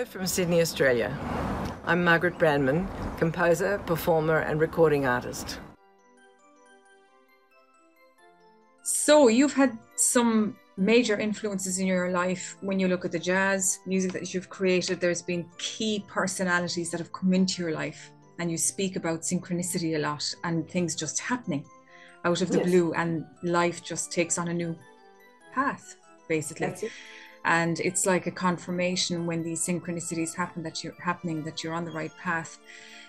Hello from Sydney, Australia. I'm Margaret Brandman, composer, performer, and recording artist. So, you've had some major influences in your life when you look at the jazz music that you've created. There's been key personalities that have come into your life, and you speak about synchronicity a lot and things just happening out of the yes. blue, and life just takes on a new path, basically and it's like a confirmation when these synchronicities happen that you're happening that you're on the right path.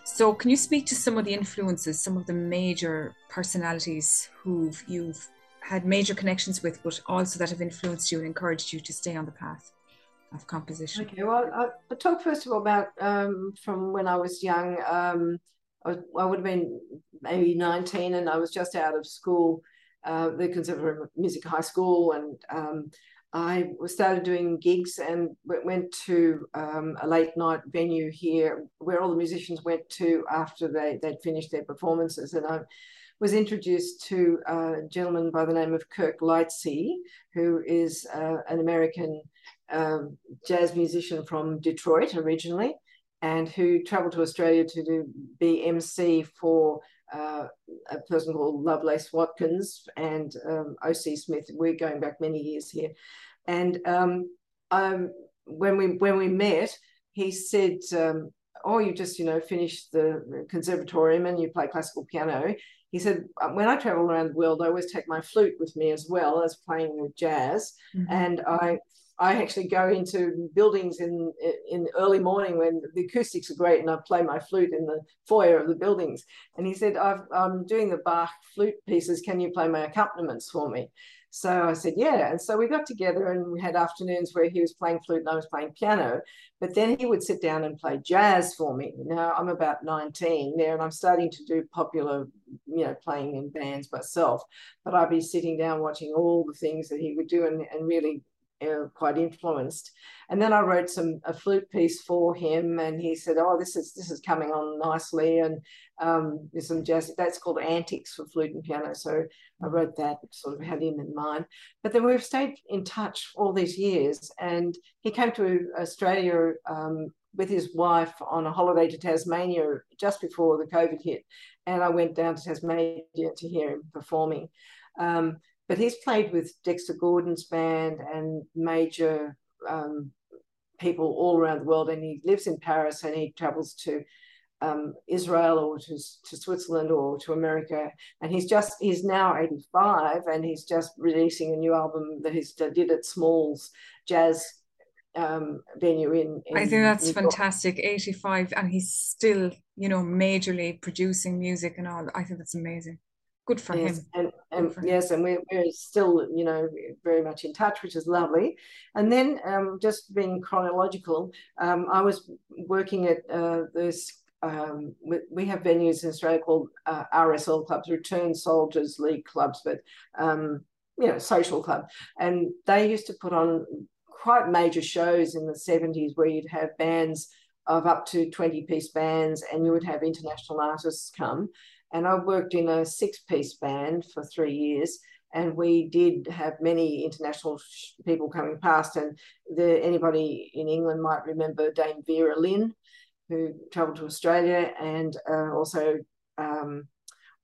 So can you speak to some of the influences some of the major personalities who you've had major connections with but also that have influenced you and encouraged you to stay on the path of composition? Okay well i'll talk first of all about um, from when i was young. Um, I, was, I, would have been maybe 19 and i was just out of school uh, the Conservatory music high school and um, I started doing gigs and went to um, a late night venue here where all the musicians went to after they, they'd finished their performances. And I was introduced to a gentleman by the name of Kirk Lightsey, who is uh, an American um, jazz musician from Detroit originally, and who traveled to Australia to do, be MC for uh, a person called Lovelace Watkins and um, O.C. Smith. We're going back many years here. And um, um, when we when we met, he said, um, "Oh, you just you know finished the conservatorium and you play classical piano." He said, uh, "When I travel around the world, I always take my flute with me as well as playing with jazz, mm-hmm. and I." I actually go into buildings in in early morning when the acoustics are great, and I play my flute in the foyer of the buildings. And he said, i am doing the Bach flute pieces. Can you play my accompaniments for me?" So I said, yeah. And so we got together and we had afternoons where he was playing flute and I was playing piano. But then he would sit down and play jazz for me. Now I'm about 19 there and I'm starting to do popular, you know, playing in bands myself. But I'd be sitting down watching all the things that he would do and, and really uh, quite influenced. And then I wrote some a flute piece for him, and he said, "Oh, this is this is coming on nicely." And um, there's some jazz. That's called Antics for flute and piano. So I wrote that, sort of had him in mind. But then we've stayed in touch all these years, and he came to Australia. Um, with his wife on a holiday to Tasmania just before the COVID hit. And I went down to Tasmania to hear him performing. Um, but he's played with Dexter Gordon's band and major um, people all around the world. And he lives in Paris and he travels to um, Israel or to, to Switzerland or to America. And he's just, he's now 85 and he's just releasing a new album that he's did at Smalls Jazz um, venue in, in, I think that's fantastic. 85 and he's still, you know, majorly producing music and all. I think that's amazing good for yes, him. And, and for yes, him. and we're, we're still, you know, very much in touch, which is lovely. And then um, just being chronological, um, I was working at uh, this. Um, we, we, have venues in Australia called uh, RSL clubs, Return Soldiers League clubs, but um, you know, social club, and they used to put on quite major shows in the 70s where you'd have bands of up to 20 piece bands and you would have international artists come and I worked in a six piece band for three years. And we did have many international people coming past. And the, anybody in England might remember Dame Vera Lynn, who travelled to Australia. And uh, also, um,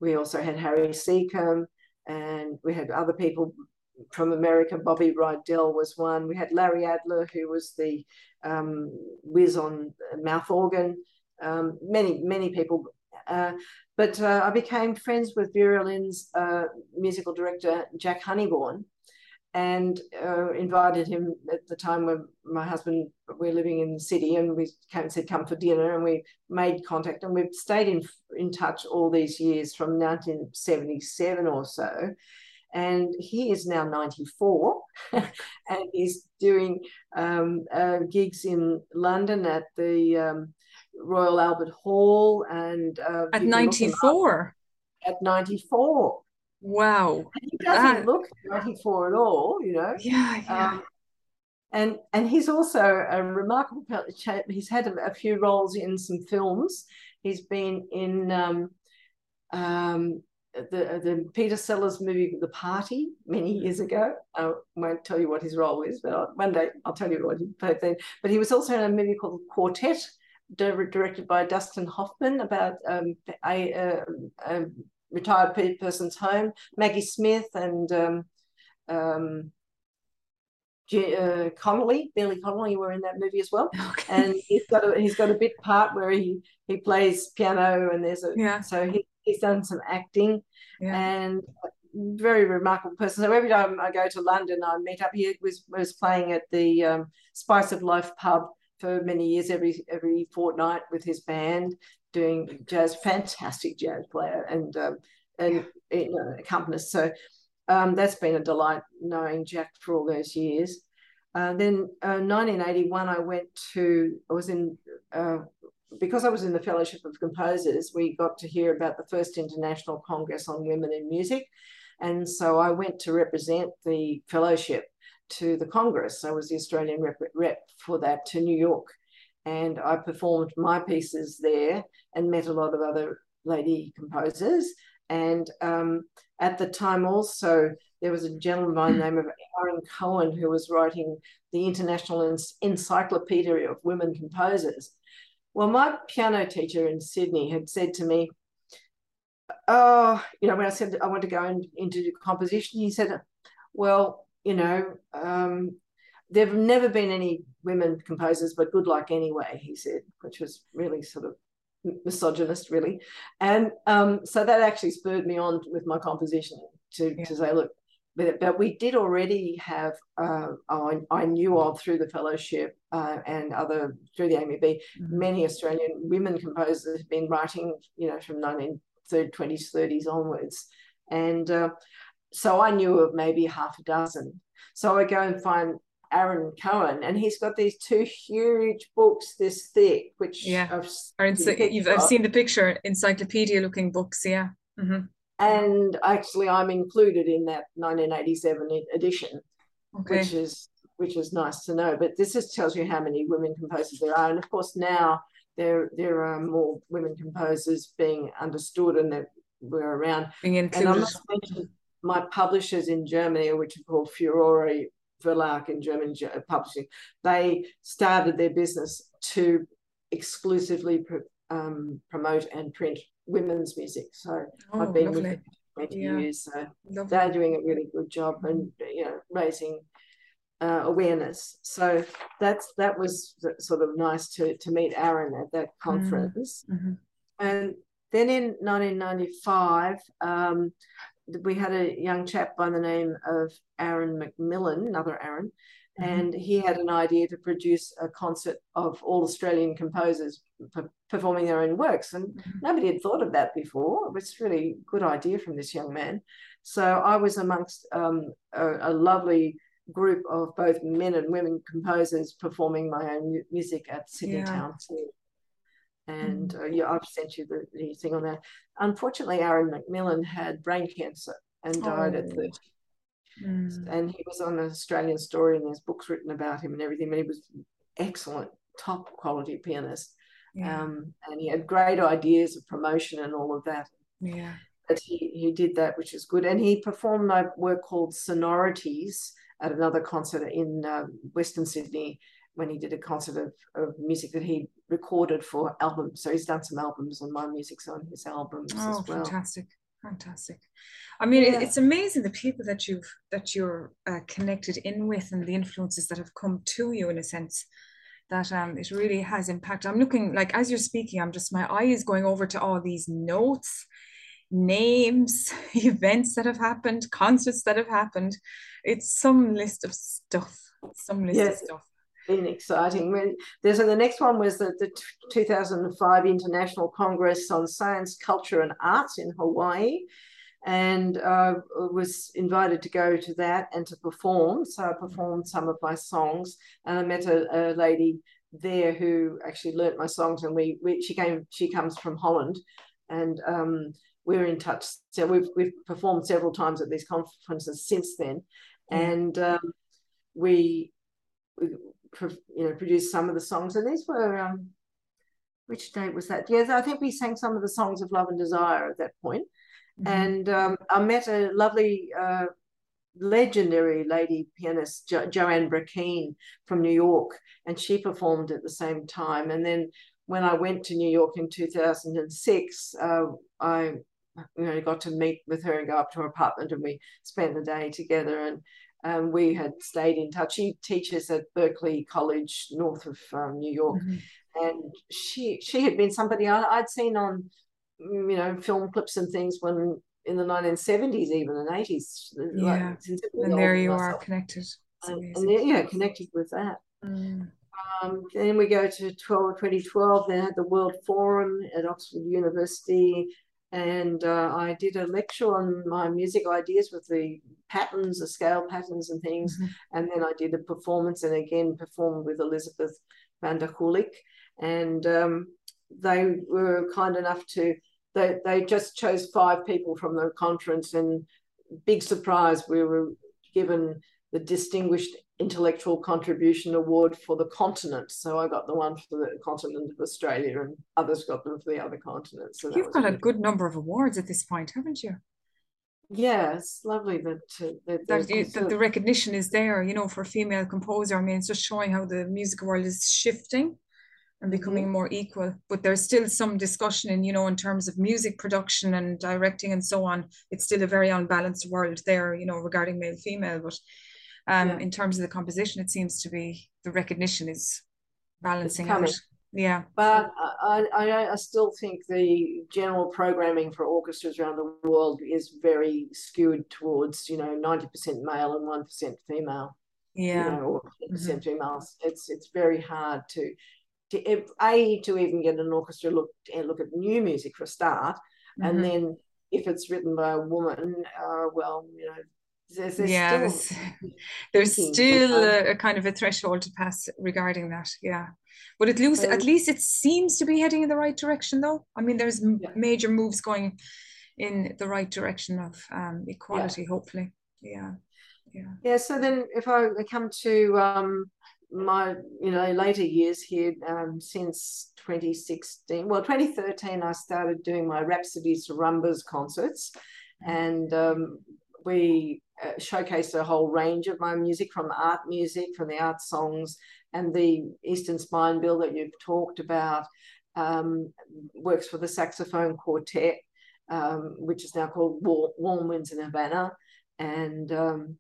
we also had Harry Secombe, and we had other people from America. Bobby Rydell was one. We had Larry Adler, who was the um, whiz on mouth organ. Um, many, many people uh, but uh, I became friends with Vera Lynn's uh, musical director, Jack Honeyborne, and uh, invited him at the time when my husband, we are living in the city, and we came and said, come for dinner, and we made contact, and we've stayed in, in touch all these years from 1977 or so. And he is now 94 and he's doing um, uh, gigs in London at the um, Royal Albert Hall and uh, at 94 at 94 wow. He doesn't that... look 94 at all you know? Yeah yeah. Um, and and he's also a remarkable he's had a, a, few roles in some films. He's been in um, um, the the Peter Sellers movie The Party many years ago. I won't tell you what his role is, but I'll, one day I'll tell you what he played then. But he was also in a movie called Quartet, directed by Dustin Hoffman about um, a, retired person's home. Maggie Smith and um, um, uh, Connolly, Billy Connolly, were in that movie as well. Okay. And he's got a he's got a bit part where he he plays piano, and there's a yeah. So he, he's done some acting, yeah. and very remarkable person. So every time I go to London, I meet up. He was was playing at the um, Spice of Life pub for many years, every every fortnight with his band, doing jazz. Fantastic jazz player and um, and you know, accompanist. So um, that's been a delight knowing Jack for all those years. Uh, then uh, 1981, I went to, I was in, uh, because I was in the Fellowship of Composers, we got to hear about the first International Congress on Women in Music. And so I went to represent the fellowship to the Congress. I was the Australian rep, rep for that to New York. And I performed my pieces there and met a lot of other lady composers. And um, at the time, also, there was a gentleman by the name of Aaron Cohen who was writing the International Encyclopedia of Women Composers. Well, my piano teacher in Sydney had said to me, Oh, you know, when I said I want to go in, into composition, he said, Well, you know, um, there have never been any women composers, but good luck anyway, he said, which was really sort of misogynist, really. And um, so that actually spurred me on with my composition to, yeah. to say, look, but, but we did already have, uh, I, I, knew of through the fellowship uh, and other, through the AMB, mm-hmm. many Australian women composers have been writing, you know, from 1920s, 30s onwards. And uh, so I knew of maybe half a dozen. So I go and find Aaron Cohen, and he's got these two huge books this thick, which yeah, I've, you've, I've seen the picture, encyclopedia looking books, yeah. Mm-hmm. And actually, I'm included in that 1987 edition, okay. which is which is nice to know. But this just tells you how many women composers there are, and of course now there there are more women composers being understood and that we're around. Being included. And I must mention my publishers in Germany, which are called Furore Verlag in German publishing, they started their business to exclusively um, promote and print women's music. So oh, I've been lovely. with them for 20 yeah. years. So lovely. they're doing a really good job and you know raising uh, awareness. So that's that was sort of nice to to meet Aaron at that mm-hmm. conference. Mm-hmm. And then in 1995, um, we had a young chap by the name of Aaron McMillan, another Aaron, mm-hmm. and he had an idea to produce a concert of all Australian composers performing their own works. And mm-hmm. nobody had thought of that before. It was really good idea from this young man. So I was amongst um, a, a, lovely group of both men and women composers performing my own music at Sydney yeah. Town and mm. uh, yeah, I've sent you the, the thing on that. Unfortunately, Aaron McMillan had brain cancer and died oh. at 30. Mm. And he was on an Australian story, and there's books written about him and everything. But he was excellent, top quality pianist. Yeah. Um, and he had great ideas of promotion and all of that. Yeah. But he, he did that, which is good. And he performed my work called Sonorities at another concert in uh, Western Sydney when he did a concert of, of music that he recorded for albums. So he's done some albums and my music's on his albums oh, as well. Fantastic. Fantastic. I mean, yeah. it's amazing the people that you've that you're uh, connected in with and the influences that have come to you in a sense that um it really has impact. I'm looking like as you're speaking, I'm just my eye is going over to all these notes, names, events that have happened, concerts that have happened. It's some list of stuff. Some list yes. of stuff been exciting. When there's the next one was the, the 2005 International Congress on Science, Culture, and Arts in Hawaii, and uh, was invited to go to that and to perform. So I performed some of my songs, and I met a, a lady there who actually learnt my songs, and we, we she came she comes from Holland, and um, we're in touch. So we've we've performed several times at these conferences since then, and um, we, we you know produced some of the songs, and these were um, which date was that? Yes, I think we sang some of the songs of Love and Desire at that point. Mm-hmm. And um, I met a lovely, uh, legendary lady pianist, jo- Joanne Brackeen from New York, and she performed at the same time. And then when I went to New York in 2006, uh, I you know got to meet with her and go up to her apartment, and we spent the day together. And um, we had stayed in touch. She teaches at Berklee College, north of um, New York, mm-hmm. and she she had been somebody I, would seen on you know film clips and things when in the 1970s, even and 80s. Yeah, like, and there you myself. are connected. And, and, yeah, connected with that. Mm. Um, then we go to 12, 2012. They had the World Forum at Oxford University, and uh, I did a lecture on my music ideas with the patterns, the scale patterns and things. Mm-hmm. And then I did a performance and again performed with Elizabeth van der Kulik. And um, they were kind enough to, they, they just chose five people from the conference. And big surprise, we were given the Distinguished Intellectual Contribution Award for the continent. So I got the one for the continent of Australia, and others got them for the other continents. So You've got a good number of awards at this point, haven't you? Yeah, it's lovely that uh, that, that, you, that the recognition is there. You know, for a female composer, I mean, it's just showing how the music world is shifting and becoming mm-hmm. more equal. But there's still some discussion in, you know, in terms of music production and directing and so on. It's still a very unbalanced world there, you know, regarding male female. But um, yeah. in terms of the composition, it seems to be the recognition is balancing out. Yeah. But I, I, I still think the general programming for orchestras around the world is very skewed towards, you know, 90% male and 1% female. Yeah. You know, or percent mm-hmm. females. It's it's very hard to to a to even get an orchestra look and look at new music for a start, mm-hmm. and then if it's written by a woman, uh, well, you know, there's, there's yeah, still there's, there's still a, a, kind of a threshold to pass regarding that. Yeah, but at least um, at least it seems to be heading in the right direction, though. I mean, there's yeah. major moves going in the right direction of um, equality. Yeah. Hopefully, yeah, yeah. Yeah. So then, if I come to um, my you know later years here, um, since 2016, well, 2013, I started doing my Rhapsodies Rumbas concerts, and um, we uh, showcased a whole range of my music from art music, from the art songs, and the Eastern Spine Bill that you've talked about um, works for the saxophone quartet, um, which is now called Warm Winds in Havana. And um,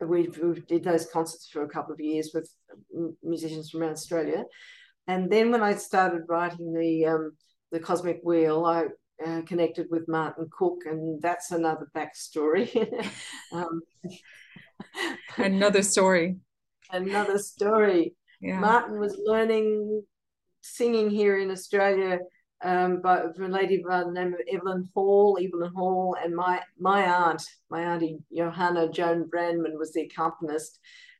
we, did those concerts for a couple of years with musicians from around Australia. And then when I started writing the um, the Cosmic Wheel, I uh, connected with Martin Cook, and that's another backstory. um, another story. Another story. Yeah. Martin was learning singing here in Australia um, by a lady by the name of Evelyn Hall, Evelyn Hall, and my my aunt, my auntie Johanna Joan Brandman was the accompanist,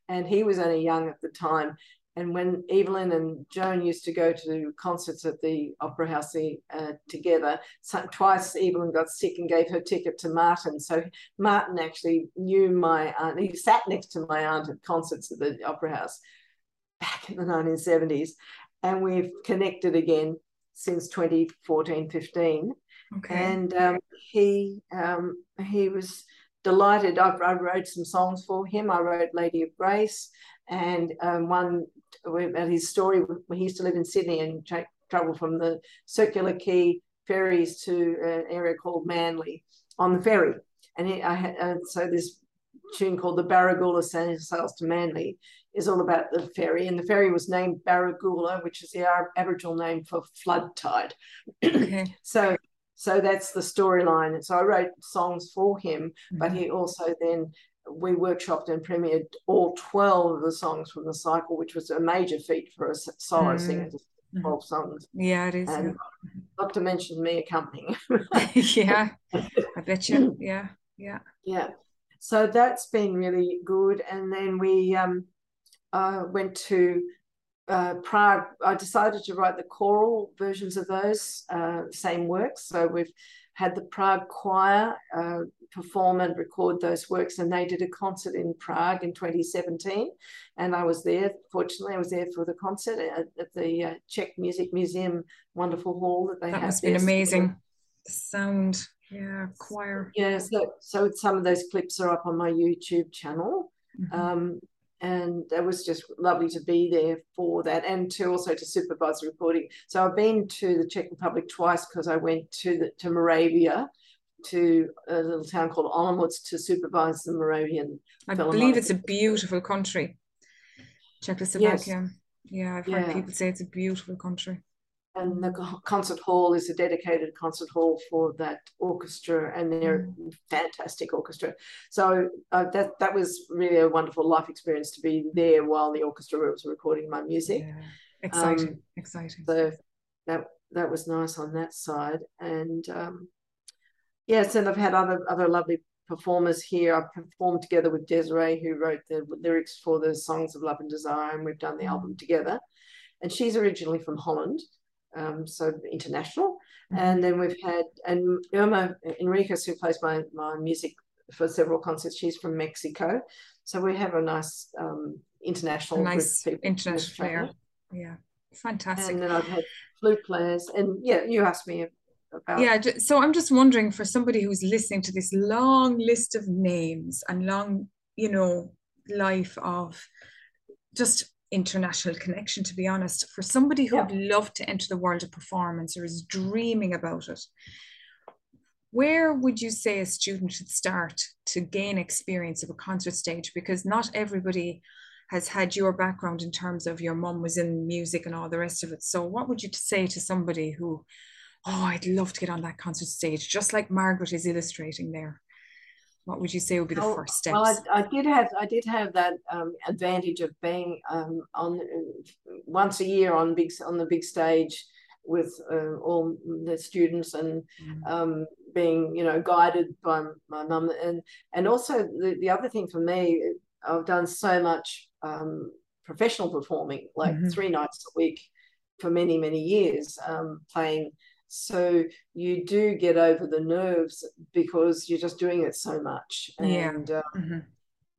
and he was only young at the time. And when Evelyn and Joan used to go to concerts at the Opera House uh, together, so twice Evelyn got sick and gave her ticket to Martin. So Martin actually knew my aunt. He sat next to my aunt at concerts at the Opera House back in the 1970s. And we've connected again since 2014 15. Okay. And um, he, um, he was delighted. I, I, wrote some songs for him. I wrote Lady of Grace and um, one about his story when he used to live in Sydney and take travel from the Circular Quay ferries to an area called Manly on the ferry. And he, I had, uh, so this tune called the Baragoola Sails to Manly is all about the ferry. And the ferry was named Baragoola, which is the Aboriginal name for flood tide. Okay. so so that's the storyline. And so I wrote songs for him, mm-hmm. but he also then we workshopped and premiered all 12 of the songs from the cycle, which was a major feat for a solo mm. singer to 12 songs. Yeah, it is. And not to mention me accompanying. yeah, I bet you. Yeah, yeah. Yeah. So that's been really good. And then we um, uh, went to uh, Prague. I decided to write the choral versions of those uh, same works. So we've had the Prague Choir uh, perform and record those works, and they did a concert in Prague in 2017. And I was there. Fortunately, I was there for the concert at, at the uh, Czech Music Museum, wonderful hall that they that have. That must been amazing. The sound. Yeah, choir. Yeah, so, so some of those clips are up on my YouTube channel. Mm-hmm. Um, and it was just lovely to be there for that and to also to supervise the recording. So I've been to the Czech Republic twice because I went to the, to Moravia to a little town called Olomouc to supervise the Moravian. I believe it's a beautiful country, Czechoslovakia. Yes. Yeah, I've heard yeah. people say it's a beautiful country and the concert hall is a dedicated concert hall for that orchestra and they're mm. fantastic orchestra. So uh, that that was really a wonderful life experience to be there while the orchestra was recording my music. Yeah. exciting. Um, exciting. so that that was nice on that side. And um, yes and i've had other other lovely performers here. I've performed together with desiree who wrote the lyrics for the songs of love and desire and we've done the mm. album together. And she's originally from holland um, so international. Mm-hmm. And then we've had and Irma Enriquez, who plays my my music for several concerts. She's from Mexico, so we have a nice um, international nice international player. Yeah, fantastic. And then I've had flute players, and yeah, you asked me about. Yeah, so I'm just wondering for somebody who's listening to this long list of names and long, you know, life of just international connection to be honest for somebody who yeah. would love to enter the world of performance or is dreaming about it where would you say a student should start to gain experience of a concert stage? Because not everybody has had your background in terms of your mum was in music and all the rest of it. So what would you say to somebody who oh i'd love to get on that concert stage just like margaret is illustrating there what would you say would be the oh, first steps? Well, I, I, did have I did have that um, advantage of being um, on once a year on big on the big stage with uh, all the students and mm. um, being you know guided by my mum and and also the, the other thing for me I've done so much um, professional performing like mm-hmm. three nights a week for many many years um, playing so you do get over the nerves because you're just doing it so much and yeah. uh, mm-hmm.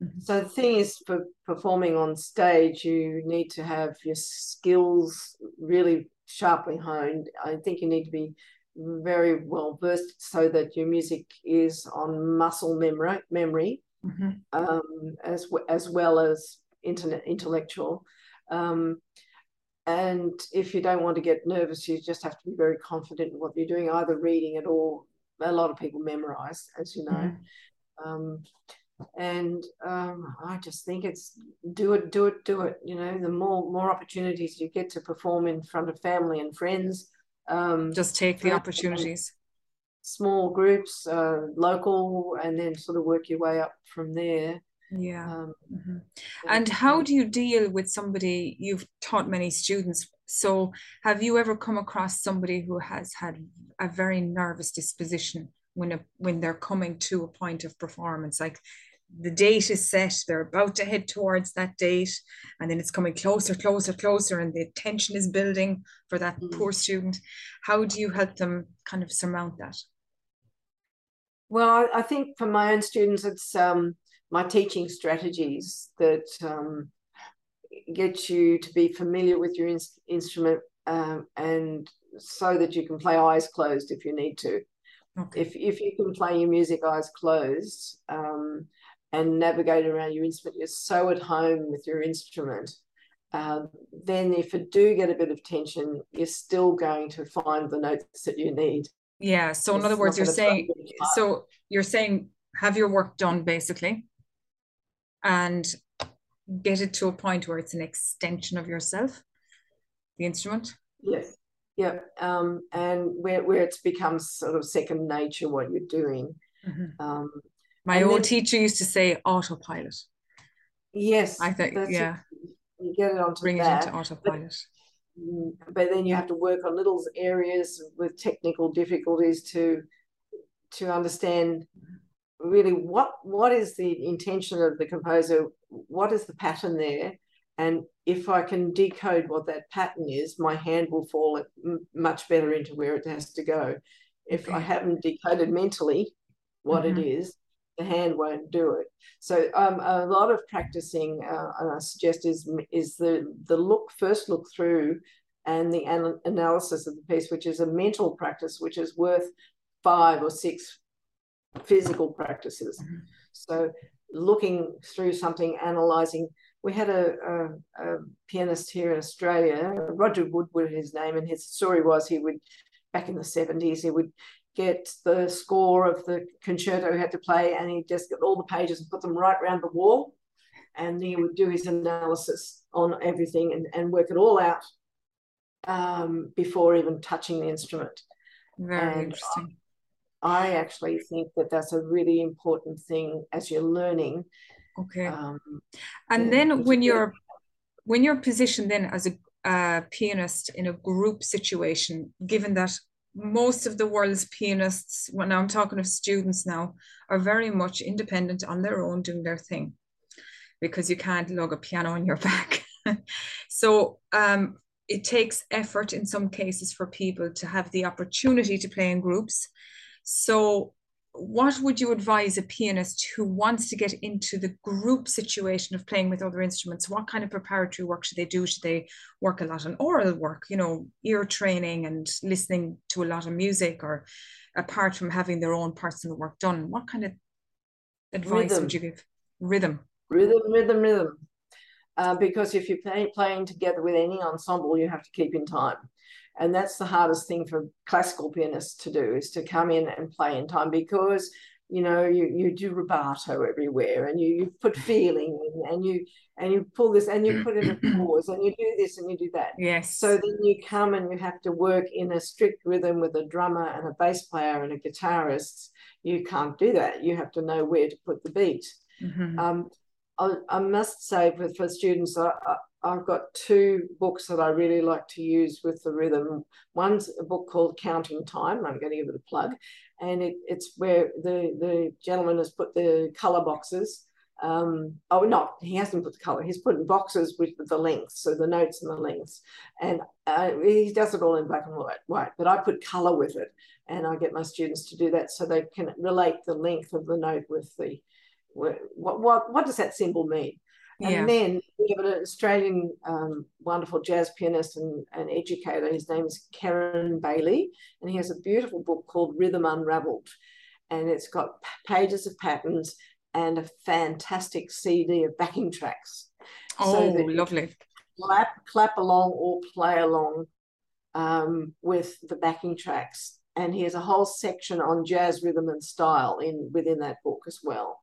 Mm-hmm. so the thing is for performing on stage you need to have your skills really sharply honed i think you need to be very well versed so that your music is on muscle memory memory mm-hmm. um, as as well as internet intellectual um, and if you don't want to get nervous, you just have to be very confident in what you're doing, either reading it or a lot of people memorize, as you know. Mm-hmm. Um, and um, I just think it's do it, do it, do it. You know, the more more opportunities you get to perform in front of family and friends, um, just take the opportunities. Small groups, uh, local, and then sort of work your way up from there yeah um, mm-hmm. and how do you deal with somebody you've taught many students so have you ever come across somebody who has had a very nervous disposition when a, when they're coming to a point of performance like the date is set they're about to head towards that date and then it's coming closer closer closer and the tension is building for that mm. poor student how do you help them kind of surmount that well i think for my own students it's um my teaching strategies that um, get you to be familiar with your in- instrument um, and so that you can play eyes closed if you need to. Okay. If, if you can play your music eyes closed um, and navigate around your instrument, you're so at home with your instrument. Uh, then, if you do get a bit of tension, you're still going to find the notes that you need. Yeah. So, in other words, you're saying, so you're saying, have your work done basically and get it to a point where it's an extension of yourself, the instrument. Yes. Yeah. Um, and where, where it's becomes sort of second nature what you're doing. Mm-hmm. Um, My old then, teacher used to say autopilot. Yes. I think, yeah. You get it onto Bring that, it into autopilot. But, mm, but then you have to work on little areas with technical difficulties to to understand really what what is the intention of the composer? What is the pattern there? And if i can decode what that pattern is my hand will fall much better into where it has to go. If i haven't decoded mentally what mm-hmm. it is the hand won't do it. So um, a lot of practicing uh, i suggest is is the the look first look through and the an- analysis of the piece which is a mental practice which is worth five or six physical practices. Mm-hmm. So looking through something, analyzing. We had a, a, a, pianist here in Australia, Roger Woodward, his name, and his story was he would, back in the 70s, he would get the score of the concerto he had to play and he'd just get all the pages and put them right around the wall. And he would do his analysis on everything and, and work it all out um, before even touching the instrument. Very and interesting. I actually think that that's a really important thing as you're learning. Okay. Um, and then when you're when you're positioned then as a uh, pianist in a group situation, given that most of the world's pianists, when I'm talking of students now, are very much independent on their own doing their thing because you can't lug a piano on your back. so um, it takes effort in some cases for people to have the opportunity to play in groups. So, what would you advise a pianist who wants to get into the group situation of playing with other instruments? What kind of preparatory work should they do? Should they work a lot on oral work, you know, ear training and listening to a lot of music, or apart from having their own personal work done? What kind of advice rhythm. would you give? Rhythm. Rhythm, rhythm, rhythm. Uh, because if you're play, playing together with any ensemble, you have to keep in time. And that's the hardest thing for classical pianists to do is to come in and play in time because you know you, you do rubato everywhere and you, you put feeling in, and you and you pull this and you put in a pause and you do this and you do that. Yes. So then you come and you have to work in a strict rhythm with a drummer and a bass player and a guitarist. You can't do that. You have to know where to put the beat. Mm-hmm. um, I, I, must say for, for students I, I've got two books that I really like to use with the rhythm. One's a book called Counting Time. I'm going to give it a plug, and it, it's where the the gentleman has put the color boxes. Um, oh, not he hasn't put the color. He's put in boxes with the lengths, so the notes and the lengths, and uh, he does it all in black and white. White, but I put color with it, and I get my students to do that so they can relate the length of the note with the what what what does that symbol mean and yeah. then we have an Australian um, wonderful jazz pianist and, and educator. His name is Kerin Bailey, and he has a beautiful book called Rhythm Unraveled. And it's got pages of patterns and a fantastic CD of backing tracks. Oh, so lovely. Clap, clap along or play along um, with the backing tracks. And he has a whole section on jazz rhythm and style in within that book as well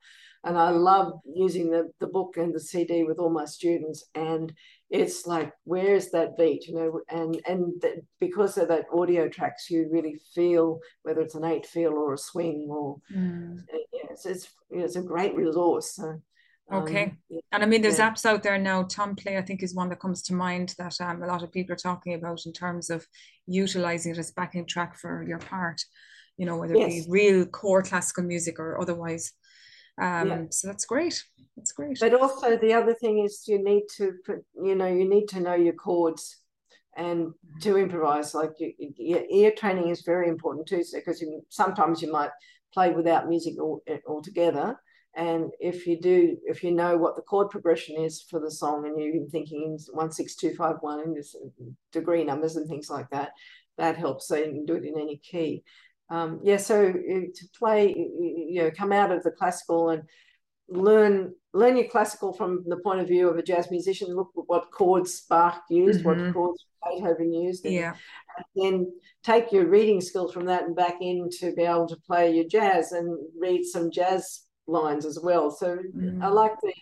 and I love using the, the book and the CD with all my students. And it's like, where is that beat? You know, and and th- because of that audio tracks, you really feel whether it's an eight feel or a swing or mm. yeah, it's it's, it's a great resource. So, Okay. Um, yeah, and I mean, there's yeah. apps out there now. Tomplay, I think, is one that comes to mind that um, a lot of people are talking about in terms of utilizing it as backing track for your part, you know, whether yes. it be real core classical music or otherwise. Um, yeah. So that's great. That's great. But also the other thing is you need to put, you know, you need to know your chords and to improvise. Like you, your ear training is very important too, because so, sometimes you might play without music all, altogether. And if you do, if you know what the chord progression is for the song, and you're thinking one six two five one in degree numbers and things like that, that helps. So you can do it in any key um, yeah, so uh, to play, you know, come out of the classical and learn learn your classical from the point of view of a jazz musician. Look at what chords Bach used, mm-hmm. what chords Beethoven used, and, yeah. and then take your reading skills from that and back in to be able to play your jazz and read some jazz lines as well. So mm-hmm. I like the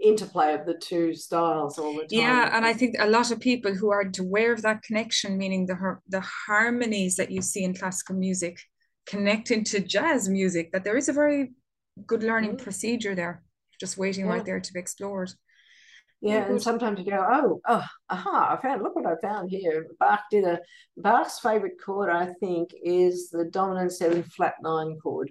interplay of the two styles all the time. Yeah, and I think a lot of people who aren't aware of that connection, meaning the the harmonies that you see in classical music, connecting to jazz music, that there is a very good learning mm-hmm. procedure there, just waiting yeah. right there to be explored. Yeah, and sometimes you go, oh, oh, aha, I found, look what I found here. Bach did a, Bach's favorite chord, I think, is the dominant seven flat nine chord.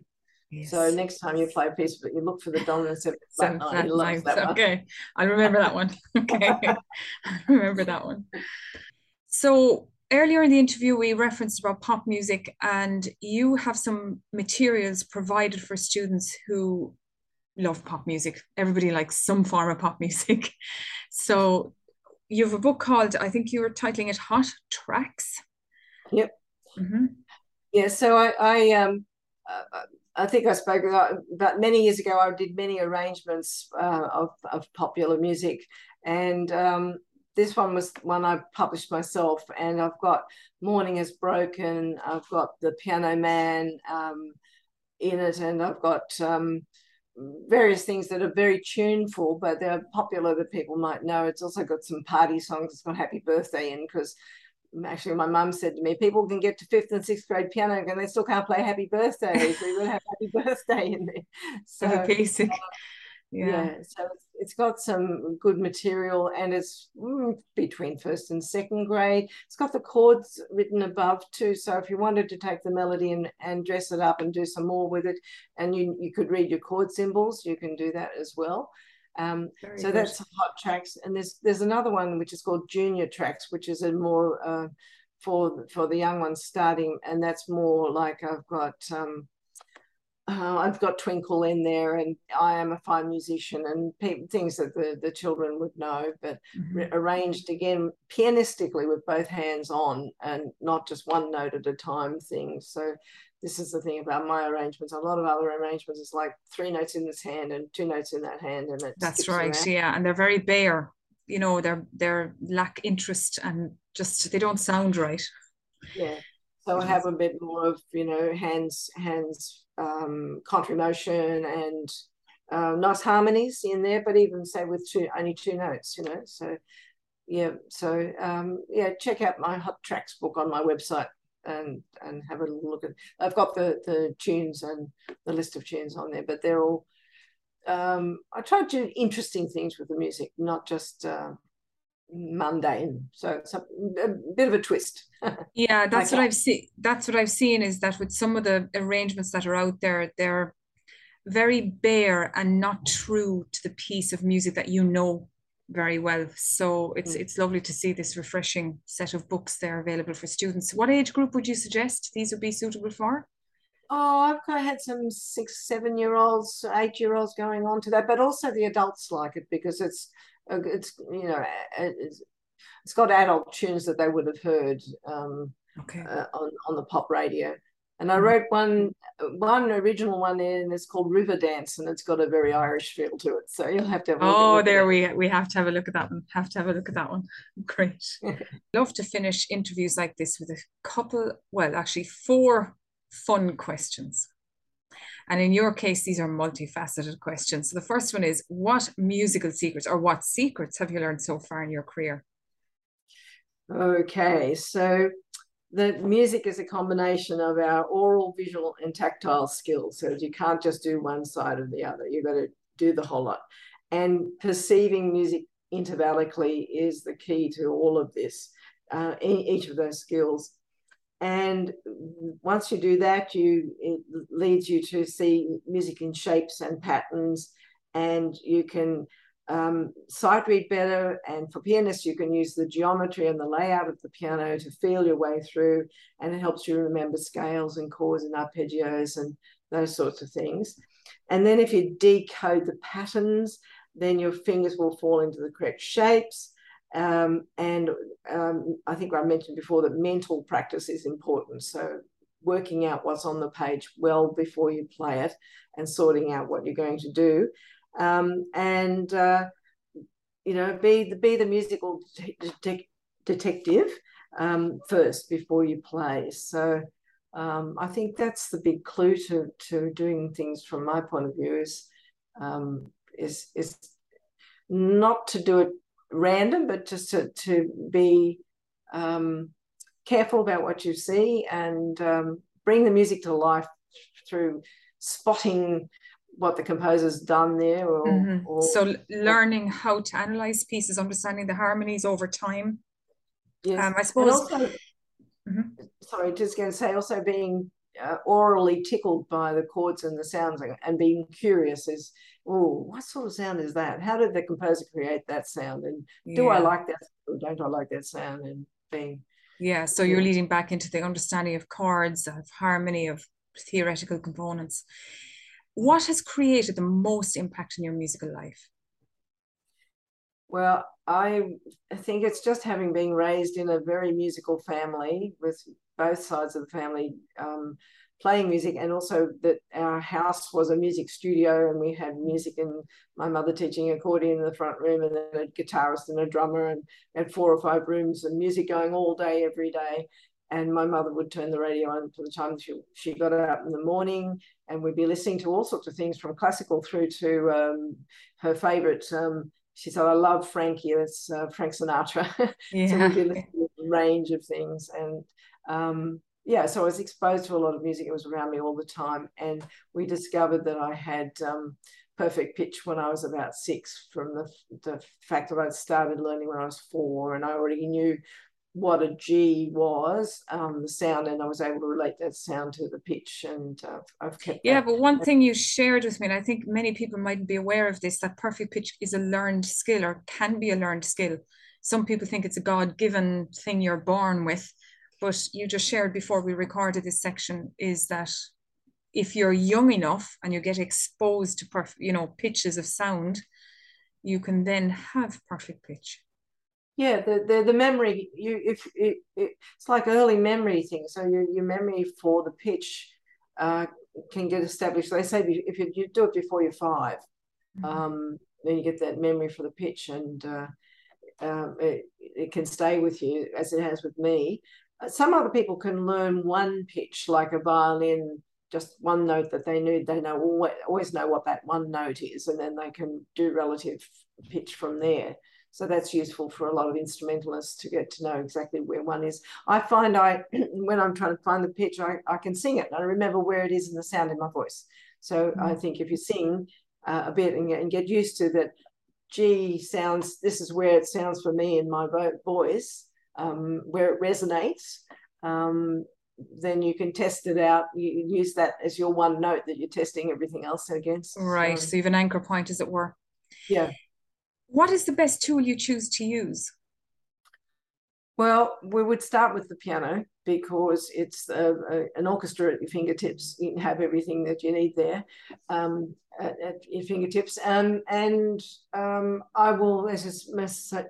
Yes. So next time you play a piece it, you look for the dominant seven flat nine. Flat That one. okay, I remember that one. Okay, I remember that one. So earlier in the interview, we referenced about pop music, and you have some materials provided for students who love pop music. Everybody likes some form of pop music. So you have a book called, I think you were titling it Hot Tracks. Yep. Mm-hmm. Yeah, so I, I um, uh, I think I spoke about many years ago. I did many arrangements uh, of of popular music, and um, this one was one I published myself. And I've got "Morning Has Broken." I've got "The Piano Man" um, in it, and I've got um, various things that are very tuneful, but they're popular that people might know. It's also got some party songs. It's got "Happy Birthday" in because actually my mum said to me, people can get to fifth and sixth grade piano and they still can't play happy birthday. So you would have happy birthday in there. So basic. Uh, yeah. yeah. So it's, it's got some good material and it's mm, between first and second grade. It's got the chords written above too. So if you wanted to take the melody and, and dress it up and do some more with it, and you, you could read your chord symbols, you can do that as well. Um, so good. that's hot tracks, and there's there's another one which is called junior tracks, which is a more uh, for for the young ones starting, and that's more like I've got um, uh, I've got Twinkle in there, and I am a fine musician, and pe- things that the, the children would know, but mm-hmm. re- arranged again pianistically with both hands on, and not just one note at a time thing. So this is the thing about my arrangements. A lot of other arrangements is like three notes in this hand and two notes in that hand, and that's right. Yeah, and they're very bare. You know, they're they're lack interest and just they don't sound right. Yeah. So I have a bit more of you know hands hands um, contrary motion and uh, nice harmonies in there, but even say with two only two notes, you know. So yeah, so um, yeah, check out my hot tracks book on my website and and have a look at. I've got the the tunes and the list of tunes on there, but they're all. Um, I try to do interesting things with the music, not just uh, mundane. So it's a, a, bit of a twist. yeah, that's what I've seen. That's what I've seen is that with some of the arrangements that are out there, they're very bare and not true to the piece of music that you know very well. So it's mm. it's lovely to see this refreshing set of books there available for students. What age group would you suggest these would be suitable for? Oh, I've kind of had some six, seven year olds, eight year olds going on to that, but also the adults like it because it's it's you know it's, it's got adult tunes that they would have heard um, okay. uh, on on the pop radio. And I mm-hmm. wrote one one original one in it's called River Dance, and it's got a very Irish feel to it. So you'll have to have. oh, there we we have to have a look at that one. Have to have a look at that one. Great. Love to finish interviews like this with a couple. Well, actually, four fun questions. And in your case, these are multifaceted questions. So the first one is, what musical secrets or what secrets have you learned so far in your career? Okay, so the music is a combination of our oral, visual, and tactile skills. So you can't just do one side or the other. You've got to do the whole lot. And perceiving music intervallically is the key to all of this, uh, each of those skills. And once you do that, you it leads you to see music in shapes and patterns, and you can um, sight read better. And for pianists, you can use the geometry and the layout of the piano to feel your way through, and it helps you remember scales and chords and arpeggios and those sorts of things. And then if you decode the patterns, then your fingers will fall into the correct shapes. Um, and um, I think I mentioned before that mental practice is important. So working out what's on the page well before you play it and sorting out what you're going to do um, and uh, you know be the be the musical de- detective um, first before you play. So um, I think that's the big clue to to doing things from my point of view is um, is is not to do it random, but just to to be um, careful about what you see and um, bring the music to life through spotting what the composer's done there or, mm-hmm. or, so learning how to analyze pieces understanding the harmonies over time yes um, i suppose also, mm-hmm. sorry just going to say also being uh, orally tickled by the chords and the sounds and being curious is oh what sort of sound is that how did the composer create that sound and do yeah. i like that or don't i like that sound and being yeah so you're leading back into the understanding of chords of harmony of theoretical components what has created the most impact in your musical life? Well, I think it's just having been raised in a very musical family with both sides of the family um, playing music, and also that our house was a music studio, and we had music, and my mother teaching accordion in the front room, and then a guitarist and a drummer, and had four or five rooms and music going all day, every day. And my mother would turn the radio on for the time she, she got up in the morning, and we'd be listening to all sorts of things from classical through to um, her favorite. Um, she said, I love Frankie, it's uh, Frank Sinatra. Yeah. so we'd be listening to a range of things. And um, yeah, so I was exposed to a lot of music. It was around me all the time. And we discovered that I had um, perfect pitch when I was about six from the, the fact that I'd started learning when I was four and I already knew what a G was, um, the sound, and I was able to relate that sound to the pitch, and uh, I've kept. Yeah, that. but one thing you shared with me, and I think many people might be aware of this, that perfect pitch is a learned skill or can be a learned skill. Some people think it's a God-given thing you're born with, but you just shared before we recorded this section is that if you're young enough and you get exposed to perfect, you know, pitches of sound, you can then have perfect pitch yeah the, the the memory you if it, it, it's like early memory thing. So your, your memory for the pitch uh, can get established. They say if you, you do it before you're 5 mm-hmm. um, then you get that memory for the pitch and uh, um, it, it can stay with you as it has with me. Uh, some other people can learn one pitch like a violin just one note that they knew they know always know what that one note is and then they can do relative pitch from there so that's useful for a lot of instrumentalists to get to know exactly where one is. I find I, when I'm trying to find the pitch, I, I can sing it. I remember where it is in the sound in my voice. So mm-hmm. I think if you sing uh, a bit and, and, get used to that, G sounds, this is where it sounds for me in my voice, um, where it resonates. Um, then you can test it out. You use that as your one note that you're testing everything else against. Right. So, so you have an anchor point, as it were. Yeah. What is the best tool you choose to use? Well, we would start with the piano because it's a, a, an orchestra at your fingertips. You have everything that you need there um, at, at, your fingertips. Um, and um, I will, as I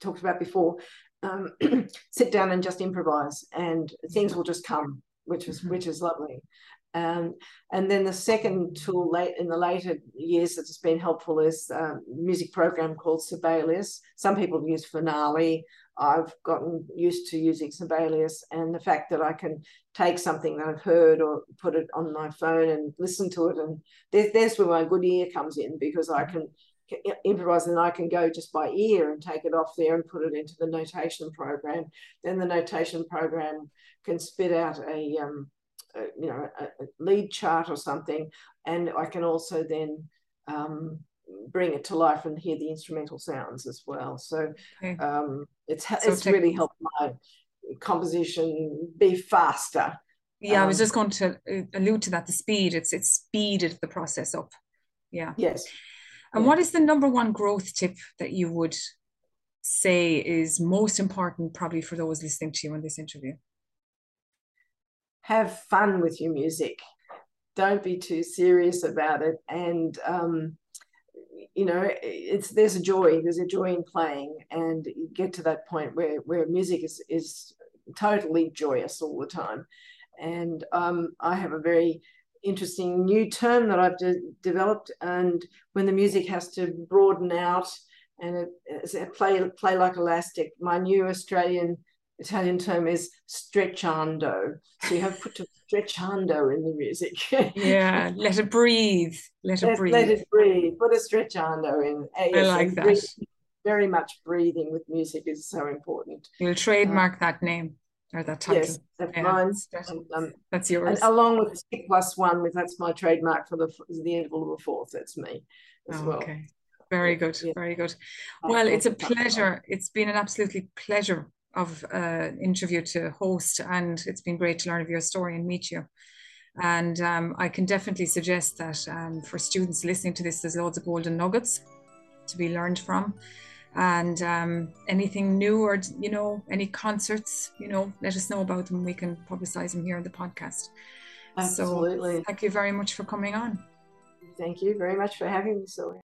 talked about before, um, sit down and just improvise, and things will just come, which is which is lovely. Um, and then the second tool late in the later years that's been helpful is a music program called Sibelius. Some people use Finale. I've gotten used to using Sibelius and the fact that I can take something that I've heard or put it on my phone and listen to it. And there's, there's where my good ear comes in because I can improvise and I can go just by ear and take it off there and put it into the notation program. Then the notation program can spit out a um, you know a, a, lead chart or something, and I can also then um, bring it to life and hear the instrumental sounds as well. So okay. um, it's so it's really helped my composition be faster. Yeah, um, I was um, just going to uh, allude to that. The speed it's it's speeded the process up. Yeah. Yes. And yeah. what is the number one growth tip that you would say is most important, probably for those listening to you in this interview? Have fun with your music. Don't be too serious about it. And, um, you know, it's there's a joy. There's a joy in playing, and you get to that point where where music is is totally joyous all the time. And um, I have a very interesting new term that I've de- developed. And when the music has to broaden out and it, play play like elastic, my new Australian Italian term is stretchando. So you have put a stretchando in the music. yeah, let it breathe. Let it let, breathe. Let it breathe. Put a stretchando in. I like that. Breathe, very much breathing with music is so important. You'll trademark uh, that name or that title. Yes, that's yeah. mine. um, that's yours. along with six plus one, with that's my trademark for the the interval of a fourth. That's me as oh, well. Okay. Very good. Yeah. Very good. Well, it's a pleasure. It's been an absolutely pleasure of uh, interview to host, and it's been great to learn of your story and meet you. And um, I can definitely suggest that um, for students listening to this, there's loads of golden nuggets to be learned from. And um, anything new or, you know, any concerts, you know, let us know about them. We can publicize them here on the podcast. Absolutely. So thank you very much for coming on. Thank you very much for having me, Sylvia.